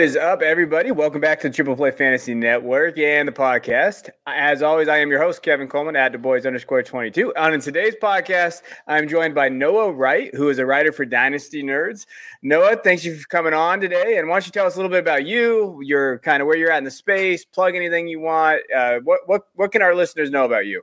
What is up, everybody? Welcome back to the Triple Play Fantasy Network and the podcast. As always, I am your host, Kevin Coleman at DuBois underscore 22. On in today's podcast, I'm joined by Noah Wright, who is a writer for Dynasty Nerds. Noah, thanks you for coming on today. And why don't you tell us a little bit about you, your kind of where you're at in the space, plug anything you want. Uh, what, what, what can our listeners know about you?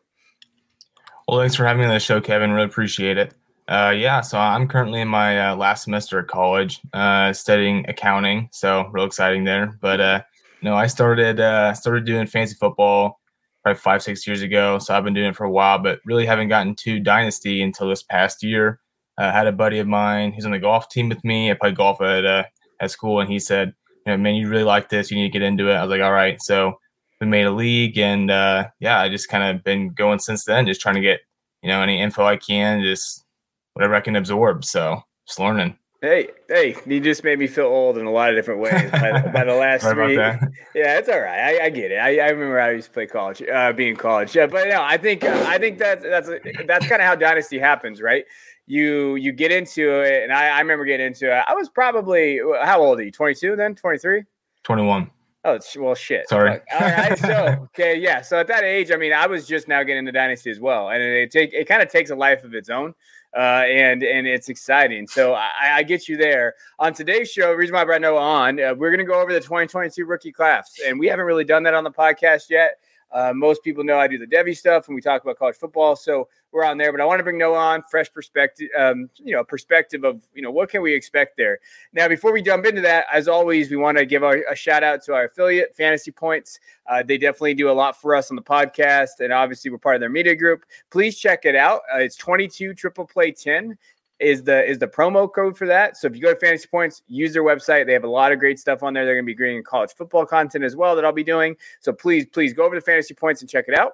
Well, thanks for having me on the show, Kevin. Really appreciate it. Uh, yeah, so I'm currently in my uh, last semester at college, uh, studying accounting. So real exciting there. But uh, no, I started uh, started doing fantasy football probably five six years ago. So I've been doing it for a while, but really haven't gotten to dynasty until this past year. I had a buddy of mine who's on the golf team with me. I played golf at uh, at school, and he said, "You know, man, you really like this. You need to get into it." I was like, "All right." So we made a league, and uh, yeah, I just kind of been going since then, just trying to get you know any info I can, just whatever I can absorb. So just learning. Hey, hey, you just made me feel old in a lot of different ways by, by the last three. Yeah, it's all right. I, I get it. I, I, remember I used to play college, uh, being college. Yeah, but no, I think uh, I think that's that's that's kind of how dynasty happens, right? You you get into it, and I, I remember getting into it. I was probably how old are you? Twenty two then? Twenty three? Twenty one. Oh, well, shit. Sorry. All right. So, okay, yeah. So at that age, I mean, I was just now getting into dynasty as well, and it, it take it kind of takes a life of its own uh, and and it's exciting. So I, I, get you there. On today's show, reason why I brought Noah on, uh, we're going to go over the 2022 rookie class, and we haven't really done that on the podcast yet. Uh, most people know I do the Devy stuff and we talk about college football, so we're on there. But I want to bring Noah on, fresh perspective, um, you know, perspective of you know what can we expect there. Now, before we jump into that, as always, we want to give our, a shout out to our affiliate, Fantasy Points. Uh, they definitely do a lot for us on the podcast, and obviously we're part of their media group. Please check it out. Uh, it's 22 triple play 10 is the is the promo code for that. So if you go to Fantasy Points, use their website. They have a lot of great stuff on there. They're going to be creating college football content as well that I'll be doing. So please, please go over to Fantasy Points and check it out.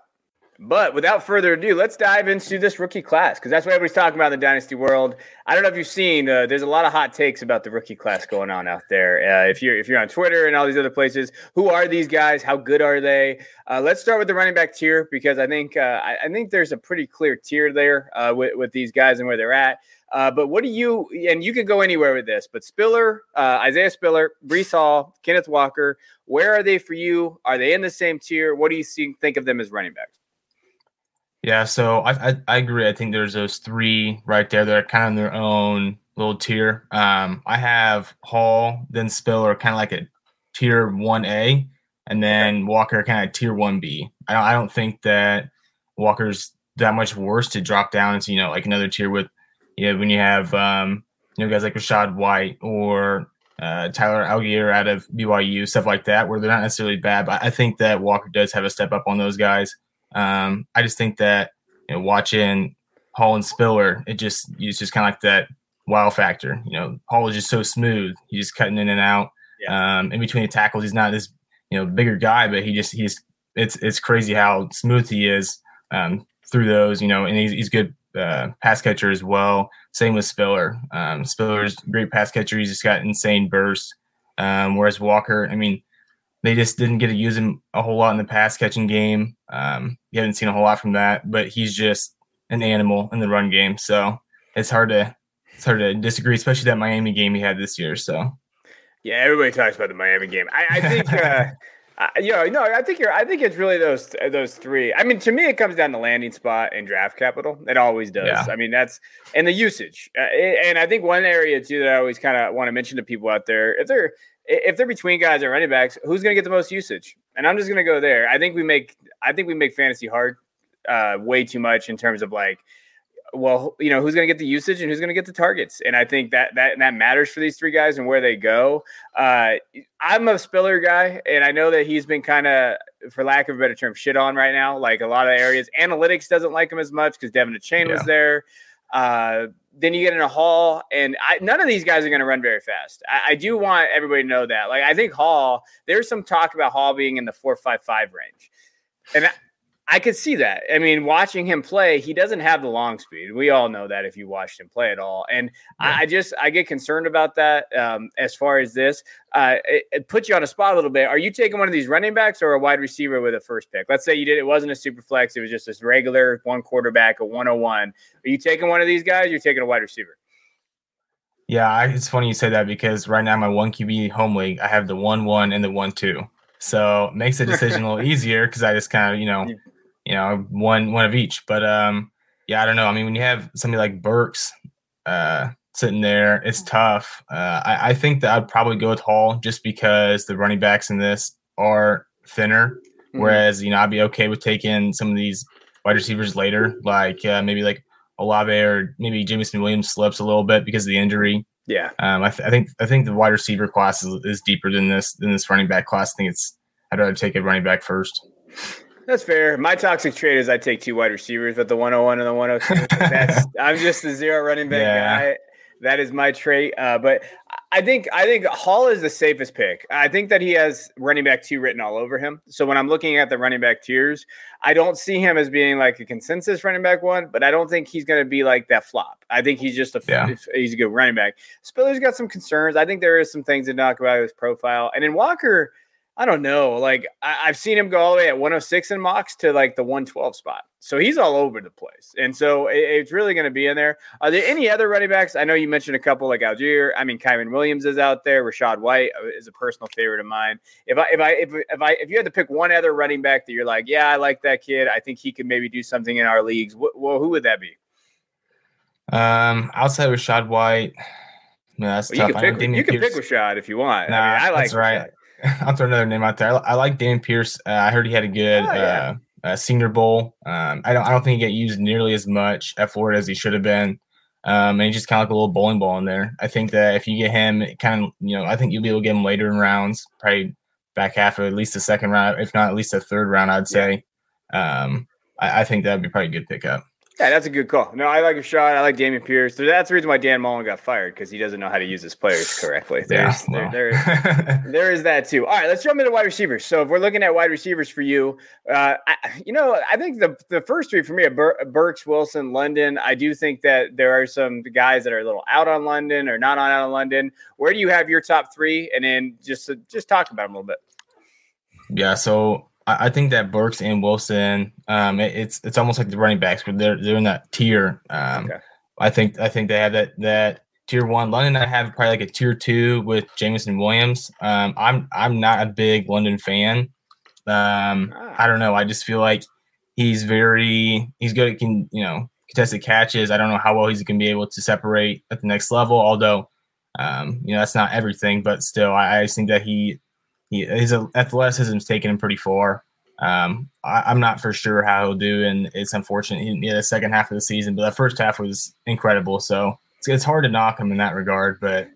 But without further ado, let's dive into this rookie class because that's what everybody's talking about in the dynasty world. I don't know if you've seen. Uh, there's a lot of hot takes about the rookie class going on out there. Uh, if you're if you're on Twitter and all these other places, who are these guys? How good are they? Uh, let's start with the running back tier because I think uh, I, I, think there's a pretty clear tier there uh, with with these guys and where they're at. Uh, but what do you, and you can go anywhere with this, but Spiller, uh, Isaiah Spiller, Breece Hall, Kenneth Walker, where are they for you? Are they in the same tier? What do you see, think of them as running backs? Yeah, so I, I, I agree. I think there's those three right there. They're kind of in their own little tier. Um, I have Hall, then Spiller, kind of like a tier one A, and then Walker, kind of tier one B. I don't, I don't think that Walker's that much worse to drop down into you know like another tier with you know, when you have um, you know guys like Rachaad White or uh, Tyler Allgeier out of BYU, stuff like that, where they're not necessarily bad. But I think that Walker does have a step up on those guys. Um, I just think that you know, watching Hall and Spiller, it just it's just kind of like that wow factor. You know, Hall is just so smooth; he's just cutting in and out. Yeah. Um, in between the tackles, he's not this you know bigger guy, but he just he's it's it's crazy how smooth he is um, through those. You know, and he's, he's good uh, pass catcher as well. Same with Spiller. Um, Spiller's great pass catcher. He's just got insane burst. Um, whereas Walker, I mean, they just didn't get to use him a whole lot in the pass catching game. Um, you haven't seen a whole lot from that, but he's just an animal in the run game. So it's hard to it's hard to disagree, especially that Miami game he had this year. So yeah, everybody talks about the Miami game. I, I think uh, uh, you know, no, I think you're. I think it's really those those three. I mean, to me, it comes down to landing spot and draft capital. It always does. Yeah. I mean, that's and the usage. Uh, and I think one area too that I always kind of want to mention to people out there, if they're if they're between guys or running backs, who's going to get the most usage? And I'm just going to go there. I think we make I think we make fantasy hard uh, way too much in terms of like well, you know, who's going to get the usage and who's going to get the targets. And I think that that that matters for these three guys and where they go. Uh, I'm a Spiller guy, and I know that he's been kind of, for lack of a better term, shit on right now. Like a lot of areas, analytics doesn't like him as much because De'Von Achane yeah. was there. Uh, then you get in a Hall, and I, none of these guys are going to run very fast. I, I, do want everybody to know that. Like I think Hall, there's some talk about Hall being in the four five five range, and I could see that. I mean, watching him play, he doesn't have the long speed. We all know that if you watched him play at all. And yeah. I, just I get concerned about that. Um, as far as this, uh, it, it, puts you on a spot a little bit. Are you taking one of these running backs or a wide receiver with a first pick? Let's say you did. It wasn't a super flex. It was just this regular one quarterback, a 101. Are you taking one of these guys? You're taking a wide receiver. Yeah, I, it's funny you say that because right now my one QB home league, I have the one one and the one two, so makes the decision a little easier because I just kind of you know, you know, one one of each. But um, yeah, I don't know. I mean, when you have somebody like Burks uh, sitting there, it's tough. Uh, I, I think that I'd probably go with Hall just because the running backs in this are thinner. Mm-hmm. Whereas you know, I'd be okay with taking some of these wide receivers later, like uh, maybe like Olave or maybe Jameson Williams slips a little bit because of the injury. Yeah, um, I, th- I, think I think the wide receiver class is, is deeper than this than this running back class. I think it's I'd rather take a running back first. That's fair. My toxic trait is I take two wide receivers, but the 101 and the 102. That's I'm just a zero running back yeah. guy. That is my trait. Uh, but I think I think Hall is the safest pick. I think that he has running back two written all over him. So when I'm looking at the running back tiers, I don't see him as being like a consensus running back one, but I don't think he's going to be like that flop. I think he's just a yeah. he's a good running back. Spiller's got some concerns. I think there is some things to knock about his profile, and in Walker. I don't know. Like I, have seen him go all the way at 106 in mocks to like the 112 spot. So he's all over the place. And so it, it's really going to be in there. Are there any other running backs? I know you mentioned a couple like Allgeier. I mean, Kyren Williams is out there. Rachaad White uh, is a personal favorite of mine. If I if I if, if I if you had to pick one other running back that you're like, yeah, I like that kid. I think he could maybe do something in our leagues. well, who would that be? Um, outside Rachaad White. No, that's well, tough. You can, pick, you can pick Rachaad if you want. Nah, I, mean, I like that's right. I'll throw another name out there. I, I like Dan Pierce. Uh, I heard he had a good oh, yeah. uh, uh, Senior Bowl. Um, I don't. I don't think he get used nearly as much at Florida as he should have been. Um, and he just kind of like a little bowling ball in there. I think that if you get him, kind of, you know, I think you'll be able to get him later in rounds, probably back half of at least the second round, if not at least the third round. I'd say. Yeah. Um, I, I think that'd be probably a good pickup. Yeah, that's a good call. No, I like a shot. I like Dameon Pierce. That's the reason why Dan Mullen got fired because he doesn't know how to use his players correctly. There's, yeah, well. there, there, there is that too. All right, let's jump into wide receivers. So if we're looking at wide receivers for you, uh, I, you know, I think the the first three for me are Bur- Burks, Wilson, London. I do think that there are some guys that are a little out on London or not on out on London. Where do you have your top three? And then just just talk about them a little bit. Yeah, so I, think that Burks and Wilson, um, it, it's it's almost like the running backs, but they're they're in that tier. Um, okay. I think I think they have that that tier one. London, I have probably like a tier two with Jameson Williams. Um, I'm I'm not a big London fan. Um, ah. I don't know. I just feel like he's very he's good at can you know contested catches. I don't know how well he's going to be able to separate at the next level. Although, um, you know that's not everything, but still, I, I think that he he, his athleticism is taking him pretty far. Um, I, am not for sure how he'll do, and it's unfortunate. He, had the second half of the season, but the first half was incredible. So it's, it's hard to knock him in that regard. But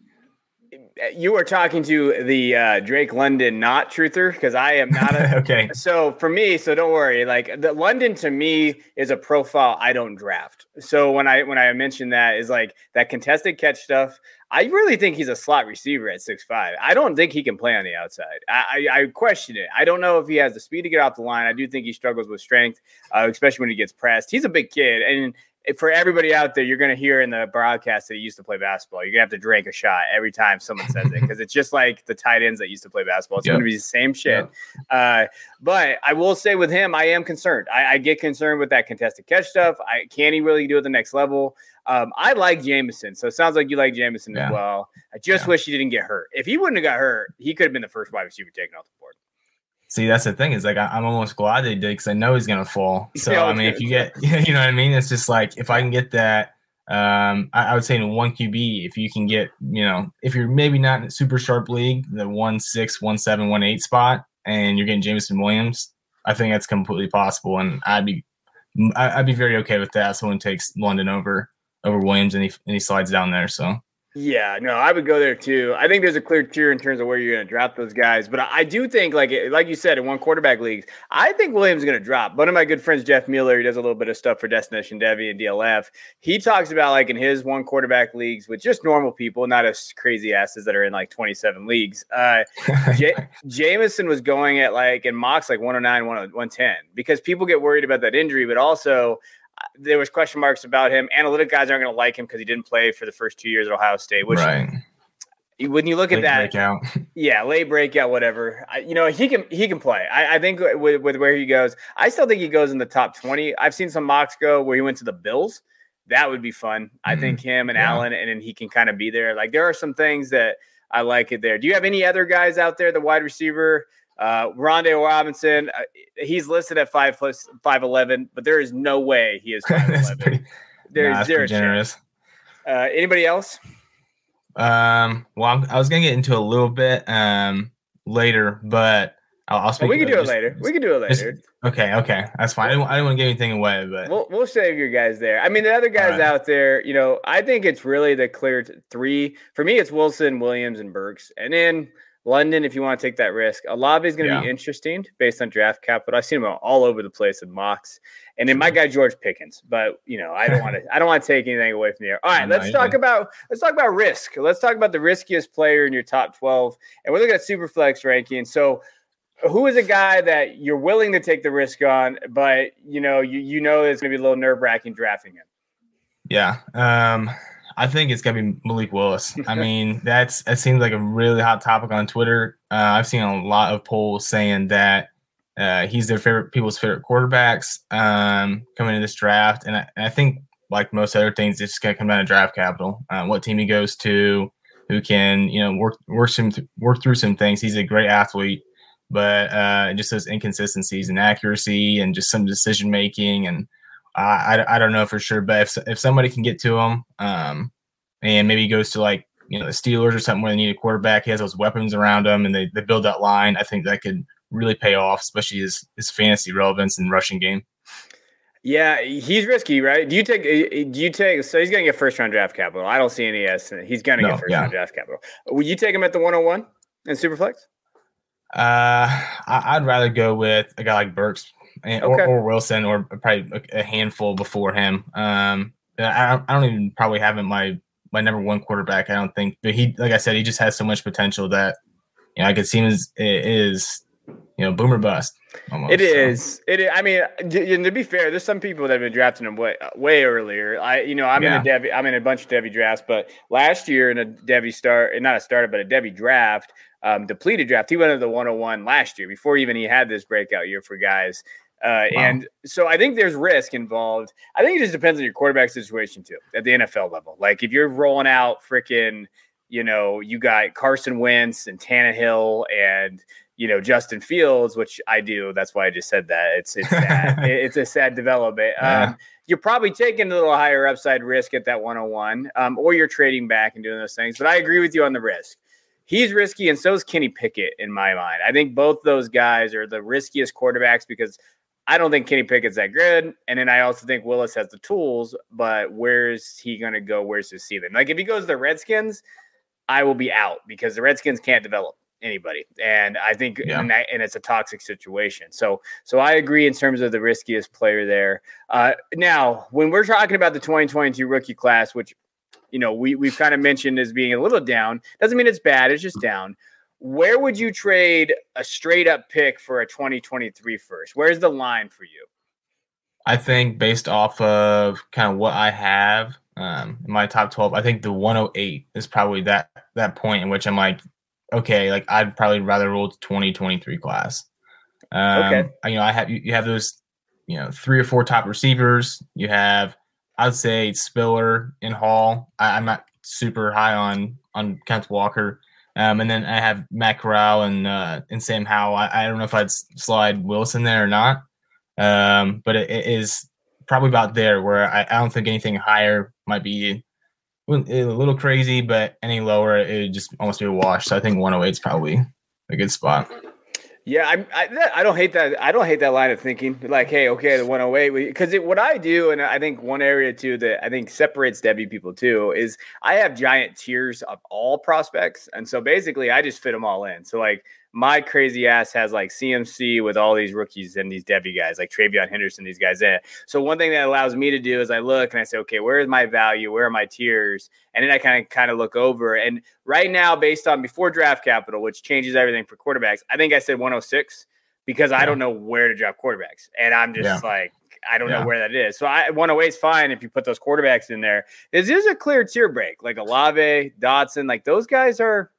you are talking to the uh, Drake London not truther because I am not a, okay. So for me, so don't worry. Like the London to me is a profile I don't draft. So when I when I mentioned that is like that contested catch stuff. I really think he's a slot receiver at six five. I don't think he can play on the outside. I, I, I, question it. I don't know if he has the speed to get off the line. I do think he struggles with strength, uh, especially when he gets pressed. He's a big kid, and for everybody out there, you're going to hear in the broadcast that he used to play basketball. You're going to have to drink a shot every time someone says it because it's just like the tight ends that used to play basketball. It's yep. going to be the same shit. Yep. Uh, but I will say with him, I am concerned. I, I, get concerned with that contested catch stuff. I can he really do it the next level? Um, I like Jameson, so it sounds like you like Jameson yeah. as well. I just yeah. wish he didn't get hurt. If he wouldn't have got hurt, he could have been the first wide receiver taken off the board. See, that's the thing is like I, am almost glad they did because I know he's gonna fall. So I mean, if you get, you know what I mean, it's just like if I can get that, um, I, I, would say in one QB, if you can get, you know, if you're maybe not in a super sharp league, the one six, one seven, one eight spot, and you're getting Jameson Williams, I think that's completely possible, and I'd be, I'd be very okay with that. Someone takes London over over Williams and he and he slides down there. So yeah, no, I would go there too. I think there's a clear tier in terms of where you're going to drop those guys, but I do think, like like you said, in one quarterback leagues, I think Williams is going to drop. One of my good friends, Jeff Mueller, he does a little bit of stuff for Destination Devy and DLF. He talks about like in his one quarterback leagues with just normal people, not as crazy asses that are in like 27 leagues. Uh, J- Jameson was going at like in mocks like 109, 110 because people get worried about that injury, but also there was question marks about him. Analytic guys aren't going to like him because he didn't play for the first two years at Ohio State. Which, right. when you look late at that, breakout. yeah, late breakout, whatever. I, you know, he can he can play. I, I, think with with where he goes, I still think he goes in the top twenty. I've seen some mocks go where he went to the Bills. That would be fun. I mm-hmm. think him and yeah. Allen, and then he can kind of be there. Like there are some things that I like it there. Do you have any other guys out there, the wide receiver? Uh, Wan'Dale Robinson, uh, he's listed at five plus five eleven, but there is no way he is five eleven. There's nah, zero generous. Uh, anybody else? Um, well, I'm, i was gonna get into a little bit um later, but I'll, I'll speak. we can do just, it later. We can do it later. Just, okay, okay, that's fine. I didn't, didn't want to give anything away, but we'll we'll save your guys there. I mean, the other guys right. out there, you know, I think it's really the clear three for me. It's Wilson, Williams, and Burks, and then London, if you want to take that risk. Olave is going to yeah. be interesting based on draft capital. I've seen him all over the place in mocks. And then my guy George Pickens, but you know, I don't want to I don't want to take anything away from air. All right, let's talk about let's talk about risk. Let's talk about the riskiest player in your top 12. And we're looking at Superflex ranking. So who is a guy that you're willing to take the risk on, but you know, you you know it's gonna be a little nerve wracking drafting him? Yeah. Um I think it's gonna be Malik Willis. I mean, that's that seems like a really hot topic on Twitter. Uh, I've seen a lot of polls saying that uh, he's their favorite people's favorite quarterbacks um, coming into this draft, and I, and I, think like most other things, it's just gonna come down to draft capital. Uh, what team he goes to, who can you know work work some work through some things. He's a great athlete, but uh, just those inconsistencies and accuracy and just some decision making and I, I don't know for sure, but if if somebody can get to him, um, and maybe he goes to like you know the Steelers or something where they need a quarterback, he has those weapons around him, and they, they build that line. I think that could really pay off, especially his his fantasy relevance and rushing game. Yeah, he's risky, right? Do you take? Do you take? So he's going to get first round draft capital. I don't see any S. He's going to no, get first yeah. round draft capital. Would you take him at the 101 in Superflex? Uh, I, would rather go with a guy like Burks okay. or, or, Wilson, or probably a handful before him. Um, I, I don't even probably have him my my number one quarterback. I don't think, but he, like I said, he just has so much potential that you know I could see him as is you know boomer bust. Almost, it is. So. It is. I mean, to be fair, there's some people that have been drafting him way way earlier. I, you know, I'm yeah. in a Devy. I'm in a bunch of Devy drafts, but last year in a Devy start, not a starter, but a Devy draft, um, depleted draft, he went to the 101 last year before even he had this breakout year for guys. Uh, wow. And so I think there's risk involved. I think it just depends on your quarterback situation too at the NFL level. Like if you're rolling out freaking, you know, you got Carson Wentz and Tannehill and you know Justin Fields, which I do. That's why I just said that. It's it's sad. it's a sad development. Yeah. Um, you're probably taking a little higher upside risk at that 101, um, or you're trading back and doing those things. But I agree with you on the risk. He's risky, and so is Kenny Pickett in my mind. I think both those guys are the riskiest quarterbacks because I don't think Kenny Pickett's that good. And then I also think Willis has the tools, but where's he going to go? Where's his ceiling? Like if he goes to the Redskins, I will be out because the Redskins can't develop anybody. And I think yeah. and, that, and it's a toxic situation. So so I agree in terms of the riskiest player there. Uh, now, when we're talking about the 2022 rookie class, which you know we we've kind of mentioned as being a little down, doesn't mean it's bad. It's just down where would you trade a straight up pick for a 2023 first? Where's the line for you? I think based off of kind of what I have um, in my top 12, I think the 108 is probably that that point in which I'm like, okay, like I'd probably rather roll to 2023 class. Um, okay. You know, I have you, you have those, you know, three or four top receivers. You have, I'd say Spiller and Hall. I, I'm not super high on on Kenneth Walker. Um, and then I have Matt Corral and uh, and Sam Howell. I, I, don't know if I'd slide Wilson there or not, um, but it, it is probably about there where I, I, don't think anything higher might be a little crazy, but any lower it would just almost be a wash. So I think 108 is probably a good spot. Yeah, I, I, I don't hate that. I don't hate that line of thinking. Like, hey, okay, the 108. Because what I do, and I think one area too that I think separates Devy people too is I have giant tiers of all prospects, and so basically I just fit them all in. So like my crazy ass has like CMC with all these rookies and these Devy guys, like TreVeyon Henderson, these guys in it. So one thing that allows me to do is I look and I say, okay, where is my value? Where are my tiers? And then I kind of kind of look over. And right now, based on before draft capital, which changes everything for quarterbacks, I think I said 106 because yeah. I don't uh-huh. know where to draft quarterbacks. And I'm just yeah. like, I don't yeah. know where that is. So I 108 is fine if you put those quarterbacks in there. This is a clear tier break, like Olave, Dotson, like those guys are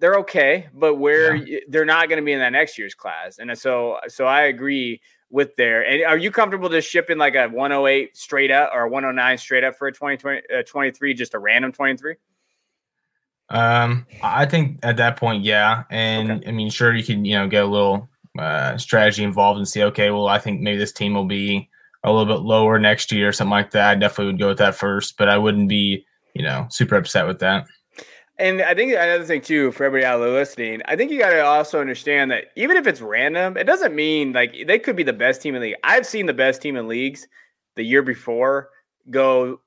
they're okay, but where yeah. they're not going to be in that next year's class. And so, so I agree. with there. And are you comfortable just shipping like a 108 straight up or 109 straight up for a 2020 uh, 23, just a random 23? Um, I think at that point, yeah. And okay. I mean, sure, you can, you know, get a little uh, strategy involved and see, okay, well, I think maybe this team will be a little bit lower next year or something like that. I definitely would go with that first, but I wouldn't be, you know, super upset with that. And I think another thing too for everybody out there listening, I think you got to also understand that even if it's random, it doesn't mean like they could be the best team in the league. I've seen the best team in leagues the year before go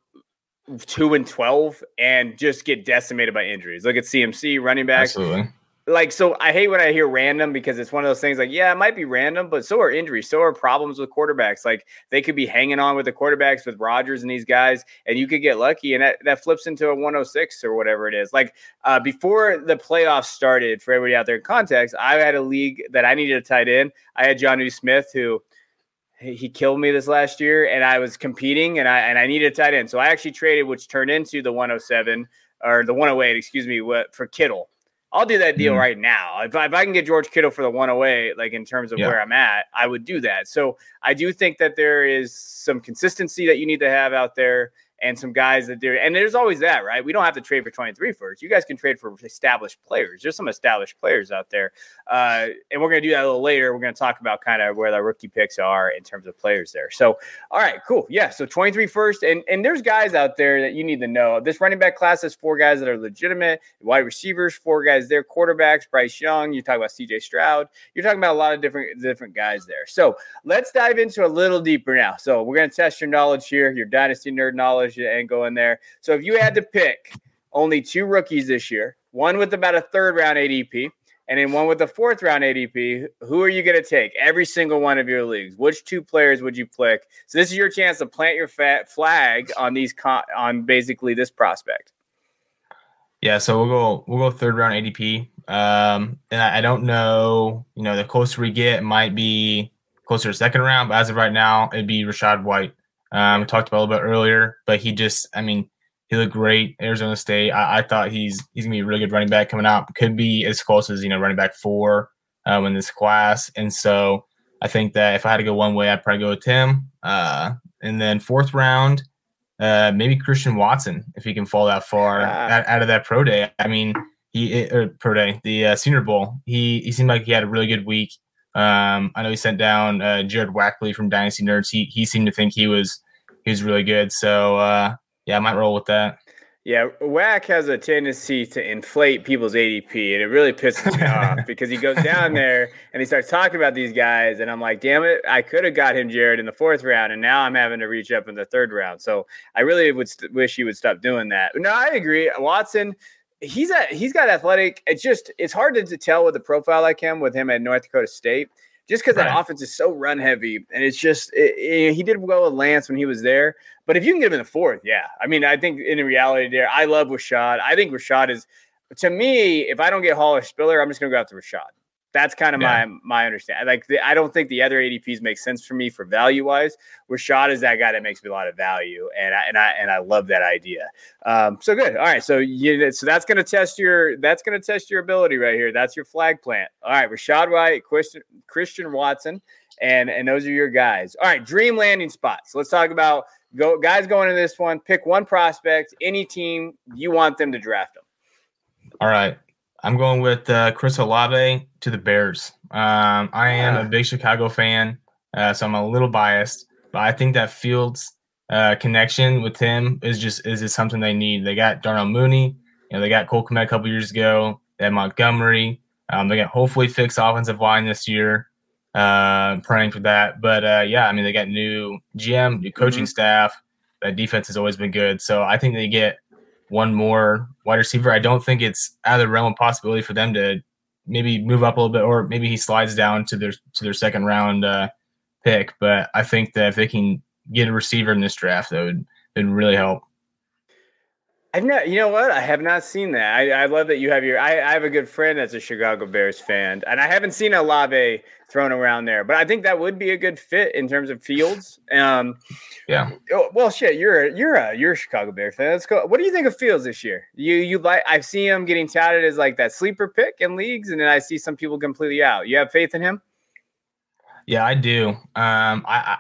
two and twelve and just get decimated by injuries. Look at CMC running back. Absolutely like so I hate when I hear random because it's one of those things like yeah it might be random but so are injuries so are problems with quarterbacks. Like they could be hanging on with the quarterbacks with Rodgers and these guys and you could get lucky and that, that flips into a 106 or whatever it is. Like uh, before the playoffs started for everybody out there in context I had a league that I needed a tight end. I had Jonnu Smith who he killed me this last year and I was competing and I and I needed a tight end. So I actually traded which turned into the 107 or the 108 excuse me for Kittle I'll do that deal mm. right now. If, if I can get George Kittle for the 108, like in terms of yeah. where I'm at, I would do that. So I do think that there is some consistency that you need to have out there and some guys that do. And there's always that, right? We don't have to trade for 23 first. You guys can trade for established players. There's some established players out there. Uh, and we're going to do that a little later. We're going to talk about kind of where the rookie picks are in terms of players there. So, all right, cool. Yeah. So 23 first. And, and there's guys out there that you need to know. This running back class has four guys that are legitimate, wide receivers, four guys there, quarterbacks, Bryce Young. You talk about CJ Stroud. You're talking about a lot of different, different guys there. So let's dive into a little deeper now. So we're going to test your knowledge here, your dynasty nerd knowledge and go in there. So if you had to pick only two rookies this year, one with about a third round ADP, and then one with a fourth round ADP, who are you going to take? Every single one of your leagues. Which two players would you pick? So this is your chance to plant your fat flag on these con- on basically this prospect. Yeah, so we'll go we'll go third round ADP. Um, and I, I don't know, you know, the closer we get, might be closer to second round, but as of right now, it'd be Rachaad White. Um, we talked about a little bit earlier, but he just, I mean, he looked great. Arizona State. I, I, thought he's he's gonna be a really good running back coming out. Could be as close as you know running back four um, in this class. And so I think that if I had to go one way, I'd probably go with Tim. Uh, and then fourth round, uh, maybe Christian Watson if he can fall that far out, out, of that pro day. I mean, he or pro day, the uh, Senior Bowl. He he seemed like he had a really good week. Um, I know he sent down uh, Jared Wackley from Dynasty Nerds. He he seemed to think he was he was really good. So uh, yeah, I might roll with that. Yeah, Whack has a tendency to inflate people's ADP, and it really pisses me off because he goes down there and he starts talking about these guys, and I'm like, damn it, I could have got him Jared in the fourth round, and now I'm having to reach up in the third round. So I really would st- wish he would stop doing that. No, I agree. Watson, he's a he's got athletic. It's just it's hard to, to tell with a profile like him with him at North Dakota State, just because right. that offense is so run heavy, and it's just it, it, he did well with Lance when he was there. But if you can get him in the fourth, yeah, I mean, I think in reality, there, I love Rachaad. I think Rachaad is to me. If I don't get Hall or Spiller, I'm just gonna go out to Rachaad. That's kind of yeah. my my understanding. Like the, I don't think the other ADPs make sense for me for value wise. Rachaad is that guy that makes me a lot of value, and I and I and I love that idea. Um, so good. All right, so you so that's gonna test your that's gonna test your ability right here. That's your flag plant. All right, Rachaad White, Christian Christian Watson, and and those are your guys. All right, dream landing spots. Let's talk about go guys going in this one. Pick one prospect, any team you want them to draft them. All right. I'm going with uh, Chris Olave to the Bears. Um, I am a big Chicago fan, uh, so I'm a little biased, but I think that Fields uh, connection with him is just is just something they need. They got Darnell Mooney, you know, they got Cole Kmet a couple years ago. They had Montgomery. Um, they got hopefully fixed offensive line this year. Uh, praying for that, but uh, yeah, I mean they got new GM, new coaching mm-hmm. staff. That defense has always been good, so I think they get one more wide receiver. I don't think it's out of the realm of possibility for them to maybe move up a little bit, or maybe he slides down to their to their second round uh, pick. But I think that if they can get a receiver in this draft, that would would really help. I've not, you know what? I have not seen that. I, I love that you have your. I, I, have a good friend that's a Chicago Bears fan, and I haven't seen Olave thrown around there, but I think that would be a good fit in terms of Fields. Um, yeah. Oh, well, shit, you're a, you're a you're a Chicago Bears fan. Let's go. What do you think of Fields this year? You you like? I see him getting touted as like that sleeper pick in leagues, and then I see some people completely out. You have faith in him? Yeah, I do. Um, I, I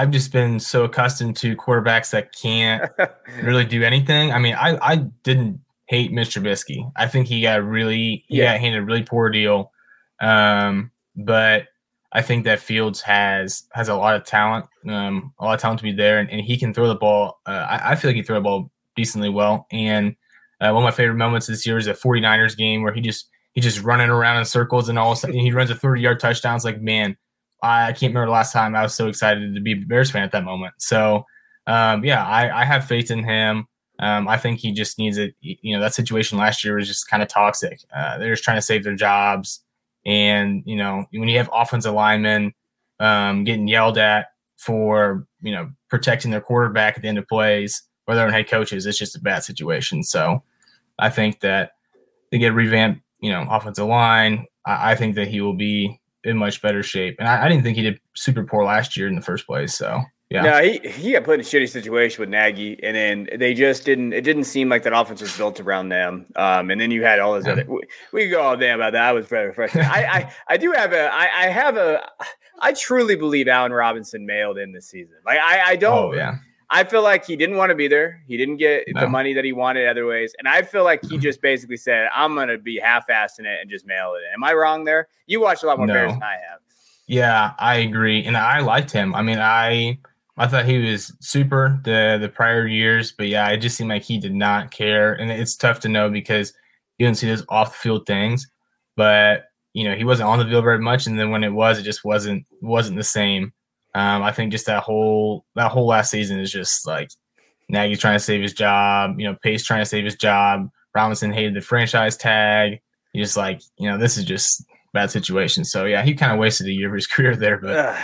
have just been so accustomed to quarterbacks that can't really do anything. I mean, I I didn't hate Mr. Trubisky. I think he got really he yeah. got handed a really poor deal. Um, but I think that Fields has has a lot of talent, um, a lot of talent to be there, and, and he can throw the ball. Uh, I, I, feel like he threw the ball decently well. And uh, one of my favorite moments this year is a 49ers game where he just he just running around in circles, and all of a sudden he runs a 30 yard touchdown. It's like, man, I can't remember the last time I was so excited to be a Bears fan at that moment. So, um, yeah, I, I, have faith in him. Um, I think he just needs it. You know, that situation last year was just kind of toxic. Uh, they're just trying to save their jobs. And, you know, when you have offensive linemen um, getting yelled at for, you know, protecting their quarterback at the end of plays, or their own head coaches, it's just a bad situation. So I think that they get revamped, you know, offensive line. I, I think that he will be in much better shape. And I, I, didn't think he did super poor last year in the first place. So yeah. No, he, he got put in a shitty situation with Nagy, and then they just didn't. It didn't seem like that offense was built around them. Um, and then you had all this yeah. other. We, we go all day about that. I was very frustrated. I, I I do have a. I, I have a. I truly believe Allen Robinson mailed in this season. Like I I don't. Oh yeah. I feel like he didn't want to be there. He didn't get no. the money that he wanted other ways. And I feel like he mm-hmm. just basically said, I'm going to be half assed in it and just mail it. Am I wrong there? You watch a lot more no. Bears than I have. Yeah, I agree. And I liked him. I mean, I I thought he was super the the prior years, but yeah, it just seemed like he did not care. And it's tough to know because you didn't see those off the field things. But you know, he wasn't on the field very much, and then when it was, it just wasn't wasn't the same. Um, I think just that whole that whole last season is just like Nagy trying to save his job, you know, Pace trying to save his job. Robinson hated the franchise tag. He's just like, you know, this is just bad situation. So yeah, he kind of wasted a year of his career there, but uh,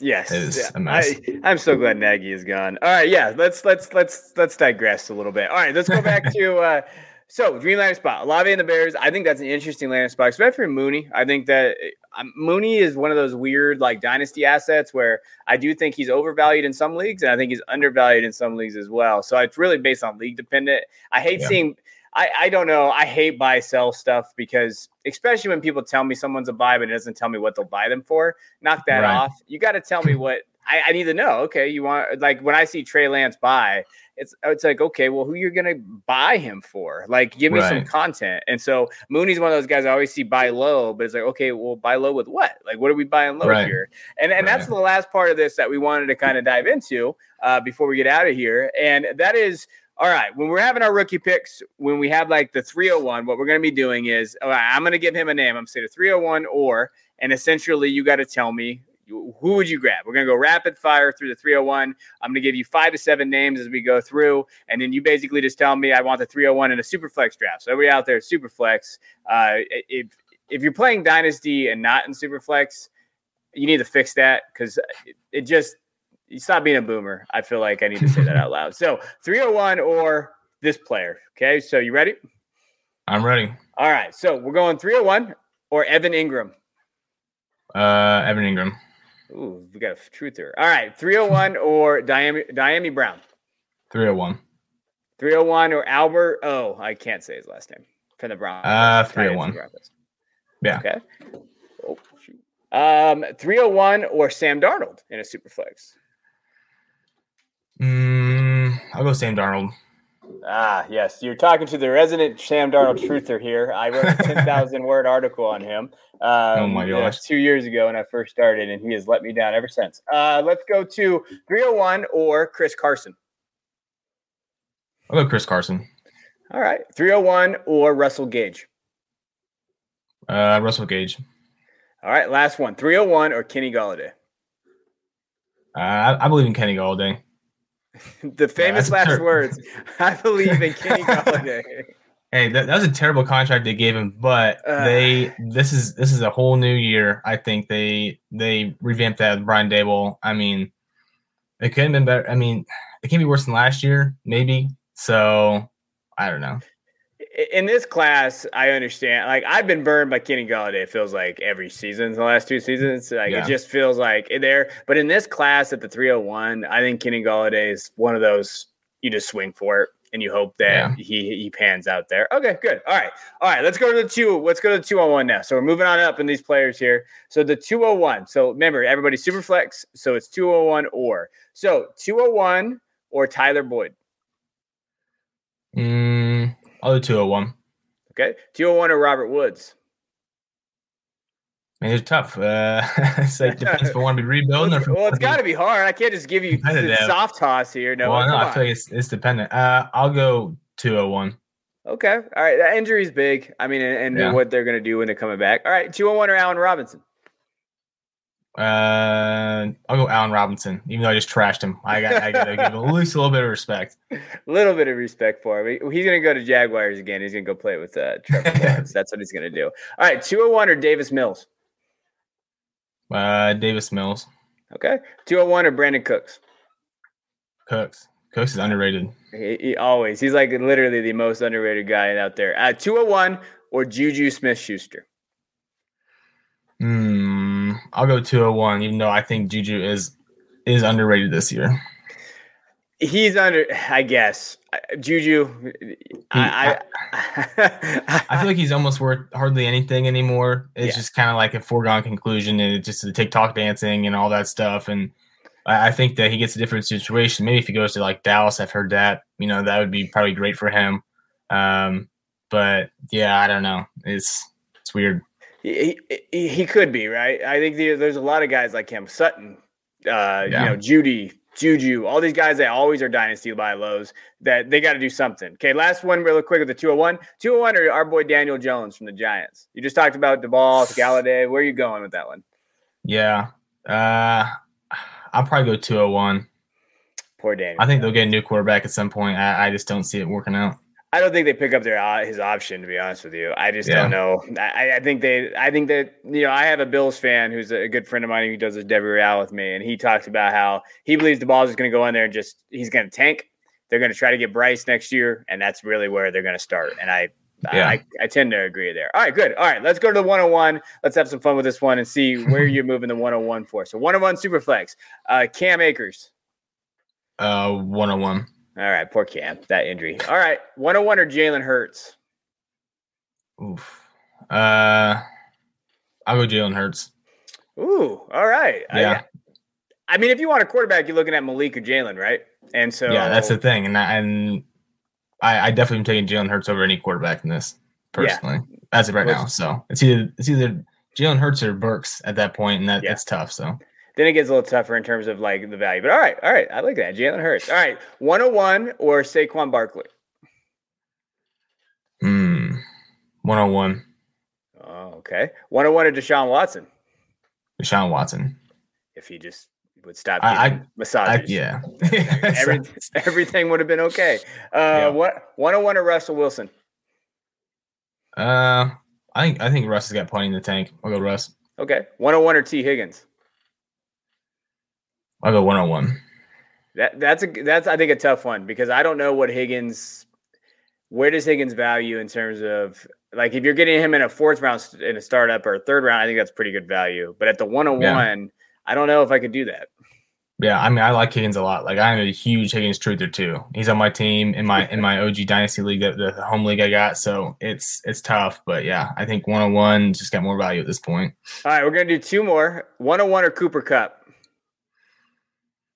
yes, yeah. I, I'm so glad Nagy is gone. All right, yeah, let's let's let's let's digress a little bit. All right, let's go back to uh, so dream landing spot, Olave and the Bears. I think that's an interesting landing spot, especially for Mooney. I think that um, Mooney is one of those weird like dynasty assets where I do think he's overvalued in some leagues, and I think he's undervalued in some leagues as well. So it's really based on league dependent. I hate yeah. seeing. I, I don't know. I hate buy sell stuff because especially when people tell me someone's a buy, but it doesn't tell me what they'll buy them for. Knock that right. off. You got to tell me what I, I, need to know. Okay, you want like when I see Trey Lance buy, it's it's like okay, well, who you're gonna buy him for? Like, give me right. some content. And so Mooney's one of those guys I always see buy low, but it's like okay, well, buy low with what? Like, what are we buying low right. here? And and right. that's the last part of this that we wanted to kind of dive into uh, before we get out of here, and that is. All right, when we're having our rookie picks, when we have like the 301, what we're going to be doing is I'm going to give him a name. I'm say the 301 or, and essentially you got to tell me who would you grab? We're going to go rapid fire through the 301. I'm going to give you five to seven names as we go through. And then you basically just tell me I want the 301 in a super flex draft. So everybody out there, super flex. Uh, if, if you're playing Dynasty and not in super flex, you need to fix that because it, it just, you stop being a boomer. I feel like I need to say that out loud. So 301 or this player. Okay. So you ready? I'm ready. All right. So we're going 301 or Evan Engram. Uh, Evan Engram. Ooh, we got a truther. All right, 301 or Dyami, Dyami Brown? 301. 301 or Albert. Oh, I can't say his last name from the Browns. Uh, 301. Yeah. Okay. Oh, shoot. Um, 301 or Sam Darnold in a super flex? Mm, I'll go Sam Darnold. Ah, yes. You're talking to the resident Sam Darnold truther here. I wrote a 10,000 word article on him. Um, oh my gosh. two years ago when I first started, and he has let me down ever since. Uh, let's go to 301 or Chris Carson. I'll go Chris Carson. All right. 301 or Russell Gage. Uh, Russell Gage. All right. Last one 301 or Kenny Golladay? Uh, I, believe in Kenny Golladay. the famous yeah, last words. I believe in Kenny Golladay. Hey, that, that, was a terrible contract they gave him, but uh, they this is this is a whole new year. I think they they revamped that with Brian Daboll. I mean, it could have been better. I mean, it can't be worse than last year, maybe. So I don't know. In this class, I understand. Like I've been burned by Kenny Golladay. It feels like every season, the last two seasons. Like yeah. it just feels like there. But in this class at the 301, I think Kenny Golladay is one of those you just swing for it and you hope that yeah. he he pans out there. Okay, good. All right, all right. Let's go to the two. Let's go to the two hundred one now. So we're moving on up in these players here. So the two hundred one. So remember, everybody super flex. So it's two hundred one or so two hundred one or Tyler Boyd. Mm, I'll do two hundred one. Okay, two hundred one or Robert Woods. I mean, it's tough. Uh, it's like depends if I want to be rebuilding. well, it's, well, it's got to be hard. I can't just give you soft toss here. No, well, no, I feel like it's, it's dependent. Uh, I'll go two hundred one. Okay, all right. That injury is big. I mean, and, and yeah. what they're going to do when they're coming back. All right, two hundred one or Allen Robinson. Uh, I'll go Allen Robinson, even though I just trashed him. I got, I got to give at least a little bit of respect. A little bit of respect for him. He's going to go to Jaguars again. He's going to go play with uh, Trevor Lawrence. That's what he's going to do. All right, 201 or Davis Mills? Uh, Davis Mills. Okay. 201 or Brandin Cooks? Cooks. Cooks is underrated. He, he, always. He's like literally the most underrated guy out there. At 201 or Juju Smith Schuster? Hmm. I'll go 201, even though I think Juju is is underrated this year. He's under, I guess. Juju, he, I, I, I, feel like he's almost worth hardly anything anymore. It's yeah. just kind of like a foregone conclusion, and it's just the TikTok dancing and all that stuff. And I, I think that he gets a different situation. Maybe if he goes to like Dallas, I've heard that. You know, that would be probably great for him. Um, but yeah, I don't know. It's it's weird. He, he, he could be right. I think there's a lot of guys like him, Sutton, uh, yeah. you know, Jeudy, Juju, all these guys that always are dynasty buy lows that they got to do something. Okay, last one real quick with the 201. 201 or our boy Daniel Jones from the Giants. You just talked about Daboll, Golladay. Where are you going with that one? Yeah. Uh I'll probably go 201. Poor Daniel. I think they'll get a new quarterback at some point. I, I just don't see it working out. I don't think they pick up their uh, his option to be honest with you. I just yeah. don't know. I, I, think they. I think that you know I have a Bills fan who's a good friend of mine who does this Devy Real with me, and he talks about how he believes the ball is going to go in there and just he's going to tank. They're going to try to get Bryce next year, and that's really where they're going to start. And I, yeah. I, I tend to agree there. All right, good. All right, let's go to the 101. Let's have some fun with this one and see where you're moving the 101 for. So 101 Superflex, uh, Cam Akers. Uh, 101. All right, poor Cam, that injury. All right, 101 or Jalen Hurts? Oof. Uh, I'll go Jalen Hurts. Ooh, all right. Yeah. I, I, mean, if you want a quarterback, you're looking at Malik or Jalen, right? And so yeah, that's the thing, and I, and I, I definitely am taking Jalen Hurts over any quarterback in this personally, yeah. as of right now. So it's either it's either Jalen Hurts or Burks at that point, and that, yeah. that's tough. So then it gets a little tougher in terms of like the value. But all right, all right, I like that. Jalen Hurts. All right, 101 or Saquon Barkley? Hmm, 101. Oh, okay. 101 or Deshaun Watson? Deshaun Watson. If he just would stop I, massages. I, yeah. Every, everything would have been okay. Uh, yeah. what 101 or Russell Wilson? Uh, I think I think Russ has got plenty in the tank. I'll go Russ. Okay. 101 or Tee Higgins? I'll go one on one. That that's a that's I think a tough one because I don't know what Higgins where does Higgins value in terms of like if you're getting him in a fourth round in a startup or a third round, I think that's pretty good value. But at the one on one, I don't know if I could do that. Yeah, I mean, I like Higgins a lot. Like, I'm a huge Higgins truther too. He's on my team in my in my OG Dynasty league, the, the home league I got. So it's it's tough, but yeah, I think one on one just got more value at this point. All right, we're gonna do two more. One on one or Cooper Kupp.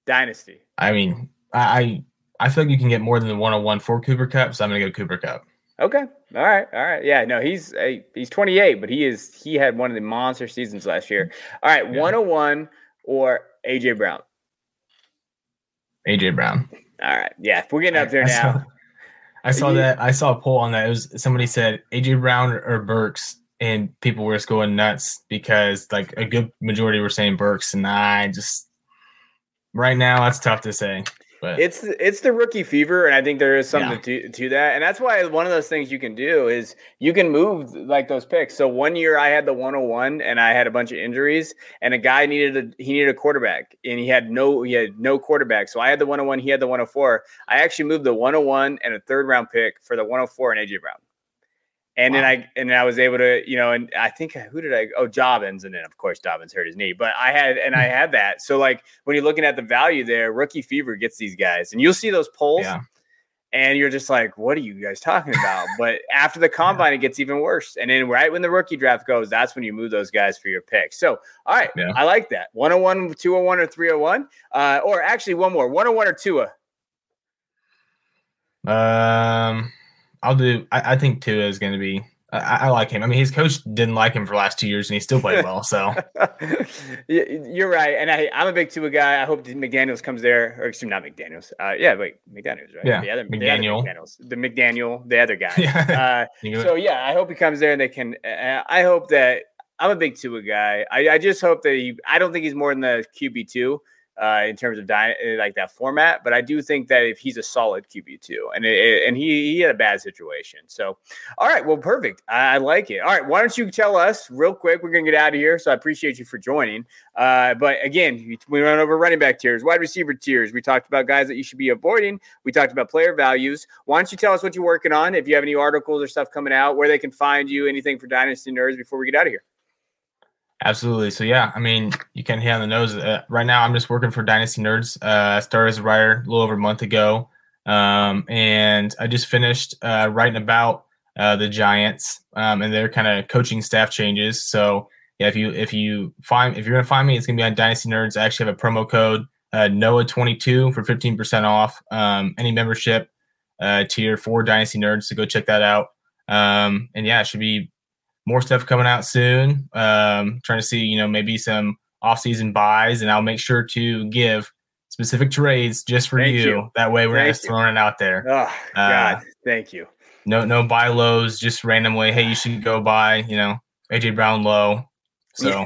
Dynasty. I mean, I I feel like you can get more than the 101 for Cooper Kupp, so I'm gonna go Cooper Kupp. Okay. All right. All right. Yeah. No, he's a, he's 28, but he is he had one of the monster seasons last year. All right, yeah. 101 or AJ Brown. AJ Brown. All right. Yeah, we're getting up there I, now. Saw, I saw that. I saw a poll on that. It was somebody said AJ Brown or Burks, and people were just going nuts because like a good majority were saying Burks, and I just right now that's tough to say. But it's it's the rookie fever, and I think there is something yeah. to, to that, and that's why one of those things you can do is you can move like those picks. So one year I had the 101, and I had a bunch of injuries, and a guy needed a he needed a quarterback, and he had no he had no quarterback. So I had the 101, he had the 104. I actually moved the 101 and a third round pick for the 104 and AJ Brown. And wow. then I and then I was able to, you know, and I think who did I? Oh, Dobbins, and then of course Dobbins hurt his knee. But I had and I hmm. had that. So like when you're looking at the value there, rookie fever gets these guys, and you'll see those polls. Yeah. and you're just like, what are you guys talking about? but after the combine, it gets even worse. And then right when the rookie draft goes, that's when you move those guys for your pick. So, all right, yeah. I like that. 101, 201, or 301. Uh, or actually, one more 101 or 2 Um, I'll do, I, I think Tua is going to be I, I, like him. I mean, his coach didn't like him for the last two years, and he still played well. So you're right, and I, I'm a big Tua guy. I hope McDaniel's comes there, or excuse me, not McDaniel's. Uh, yeah, wait, McDaniel's, right? Yeah, the other McDaniel, the, McDaniel's, the McDaniel, the other guy. yeah. Uh, so yeah, I hope he comes there, and they can. Uh, I hope that I'm a big Tua guy. I, I just hope that he. I don't think he's more than the QB two uh, in terms of dy- like that format. But I do think that if he's a solid QB two, and it, and he he had a bad situation. So, all right, well, perfect. I, I, like it. All right, why don't you tell us real quick? We're gonna get out of here. So I appreciate you for joining. Uh, but again, we went over running back tiers, wide receiver tiers. We talked about guys that you should be avoiding. We talked about player values. Why don't you tell us what you're working on? If you have any articles or stuff coming out, where they can find you, anything for Dynasty Nerds before we get out of here. Absolutely. So yeah, I mean, you can hit on the nose. Uh, right now, I'm just working for Dynasty Nerds. Uh, I started as a writer a little over a month ago, um, and I just finished uh, writing about uh, the Giants um, and their kind of coaching staff changes. So yeah, if you if you find if you're gonna find me, it's gonna be on Dynasty Nerds. I actually have a promo code uh, Noah22 for 15% off um, any membership uh, tier for Dynasty Nerds. So go check that out. Um, and yeah, it should be more stuff coming out soon. Um, trying to see, you know, maybe some off-season buys, and I'll make sure to give specific trades just for you. you. That way, we're thank not just throwing it out there. Oh God, uh, thank you. No, no buy lows, just randomly. Hey, you should go buy, you know, AJ Brown low. So,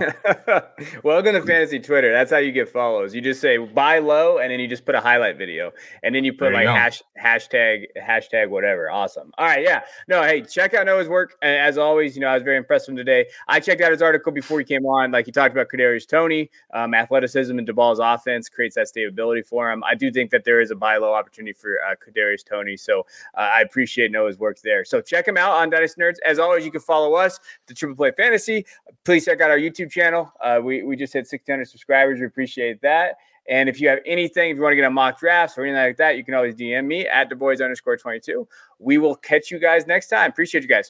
welcome to fantasy Twitter. That's how you get follows. You just say buy low, and then you just put a highlight video, and then you put like hash, hashtag hashtag whatever. Awesome. All right, yeah. No, hey, check out Noah's work. As always, you know I was very impressed with him today. I checked out his article before he came on. Like he talked about Kadarius Toney, um, athleticism and Daboll's offense creates that stability for him. I do think that there is a buy low opportunity for uh, Kadarius Toney. So uh, I appreciate Noah's work there. So check him out on Dynasty Nerds. As always, you can follow us the Triple Play Fantasy. Please check out our YouTube channel. Uh, we, we just hit 600 subscribers. We appreciate that. And if you have anything, if you want to get a mock drafts or anything like that, you can always DM me at the boys underscore 22. We will catch you guys next time. Appreciate you guys.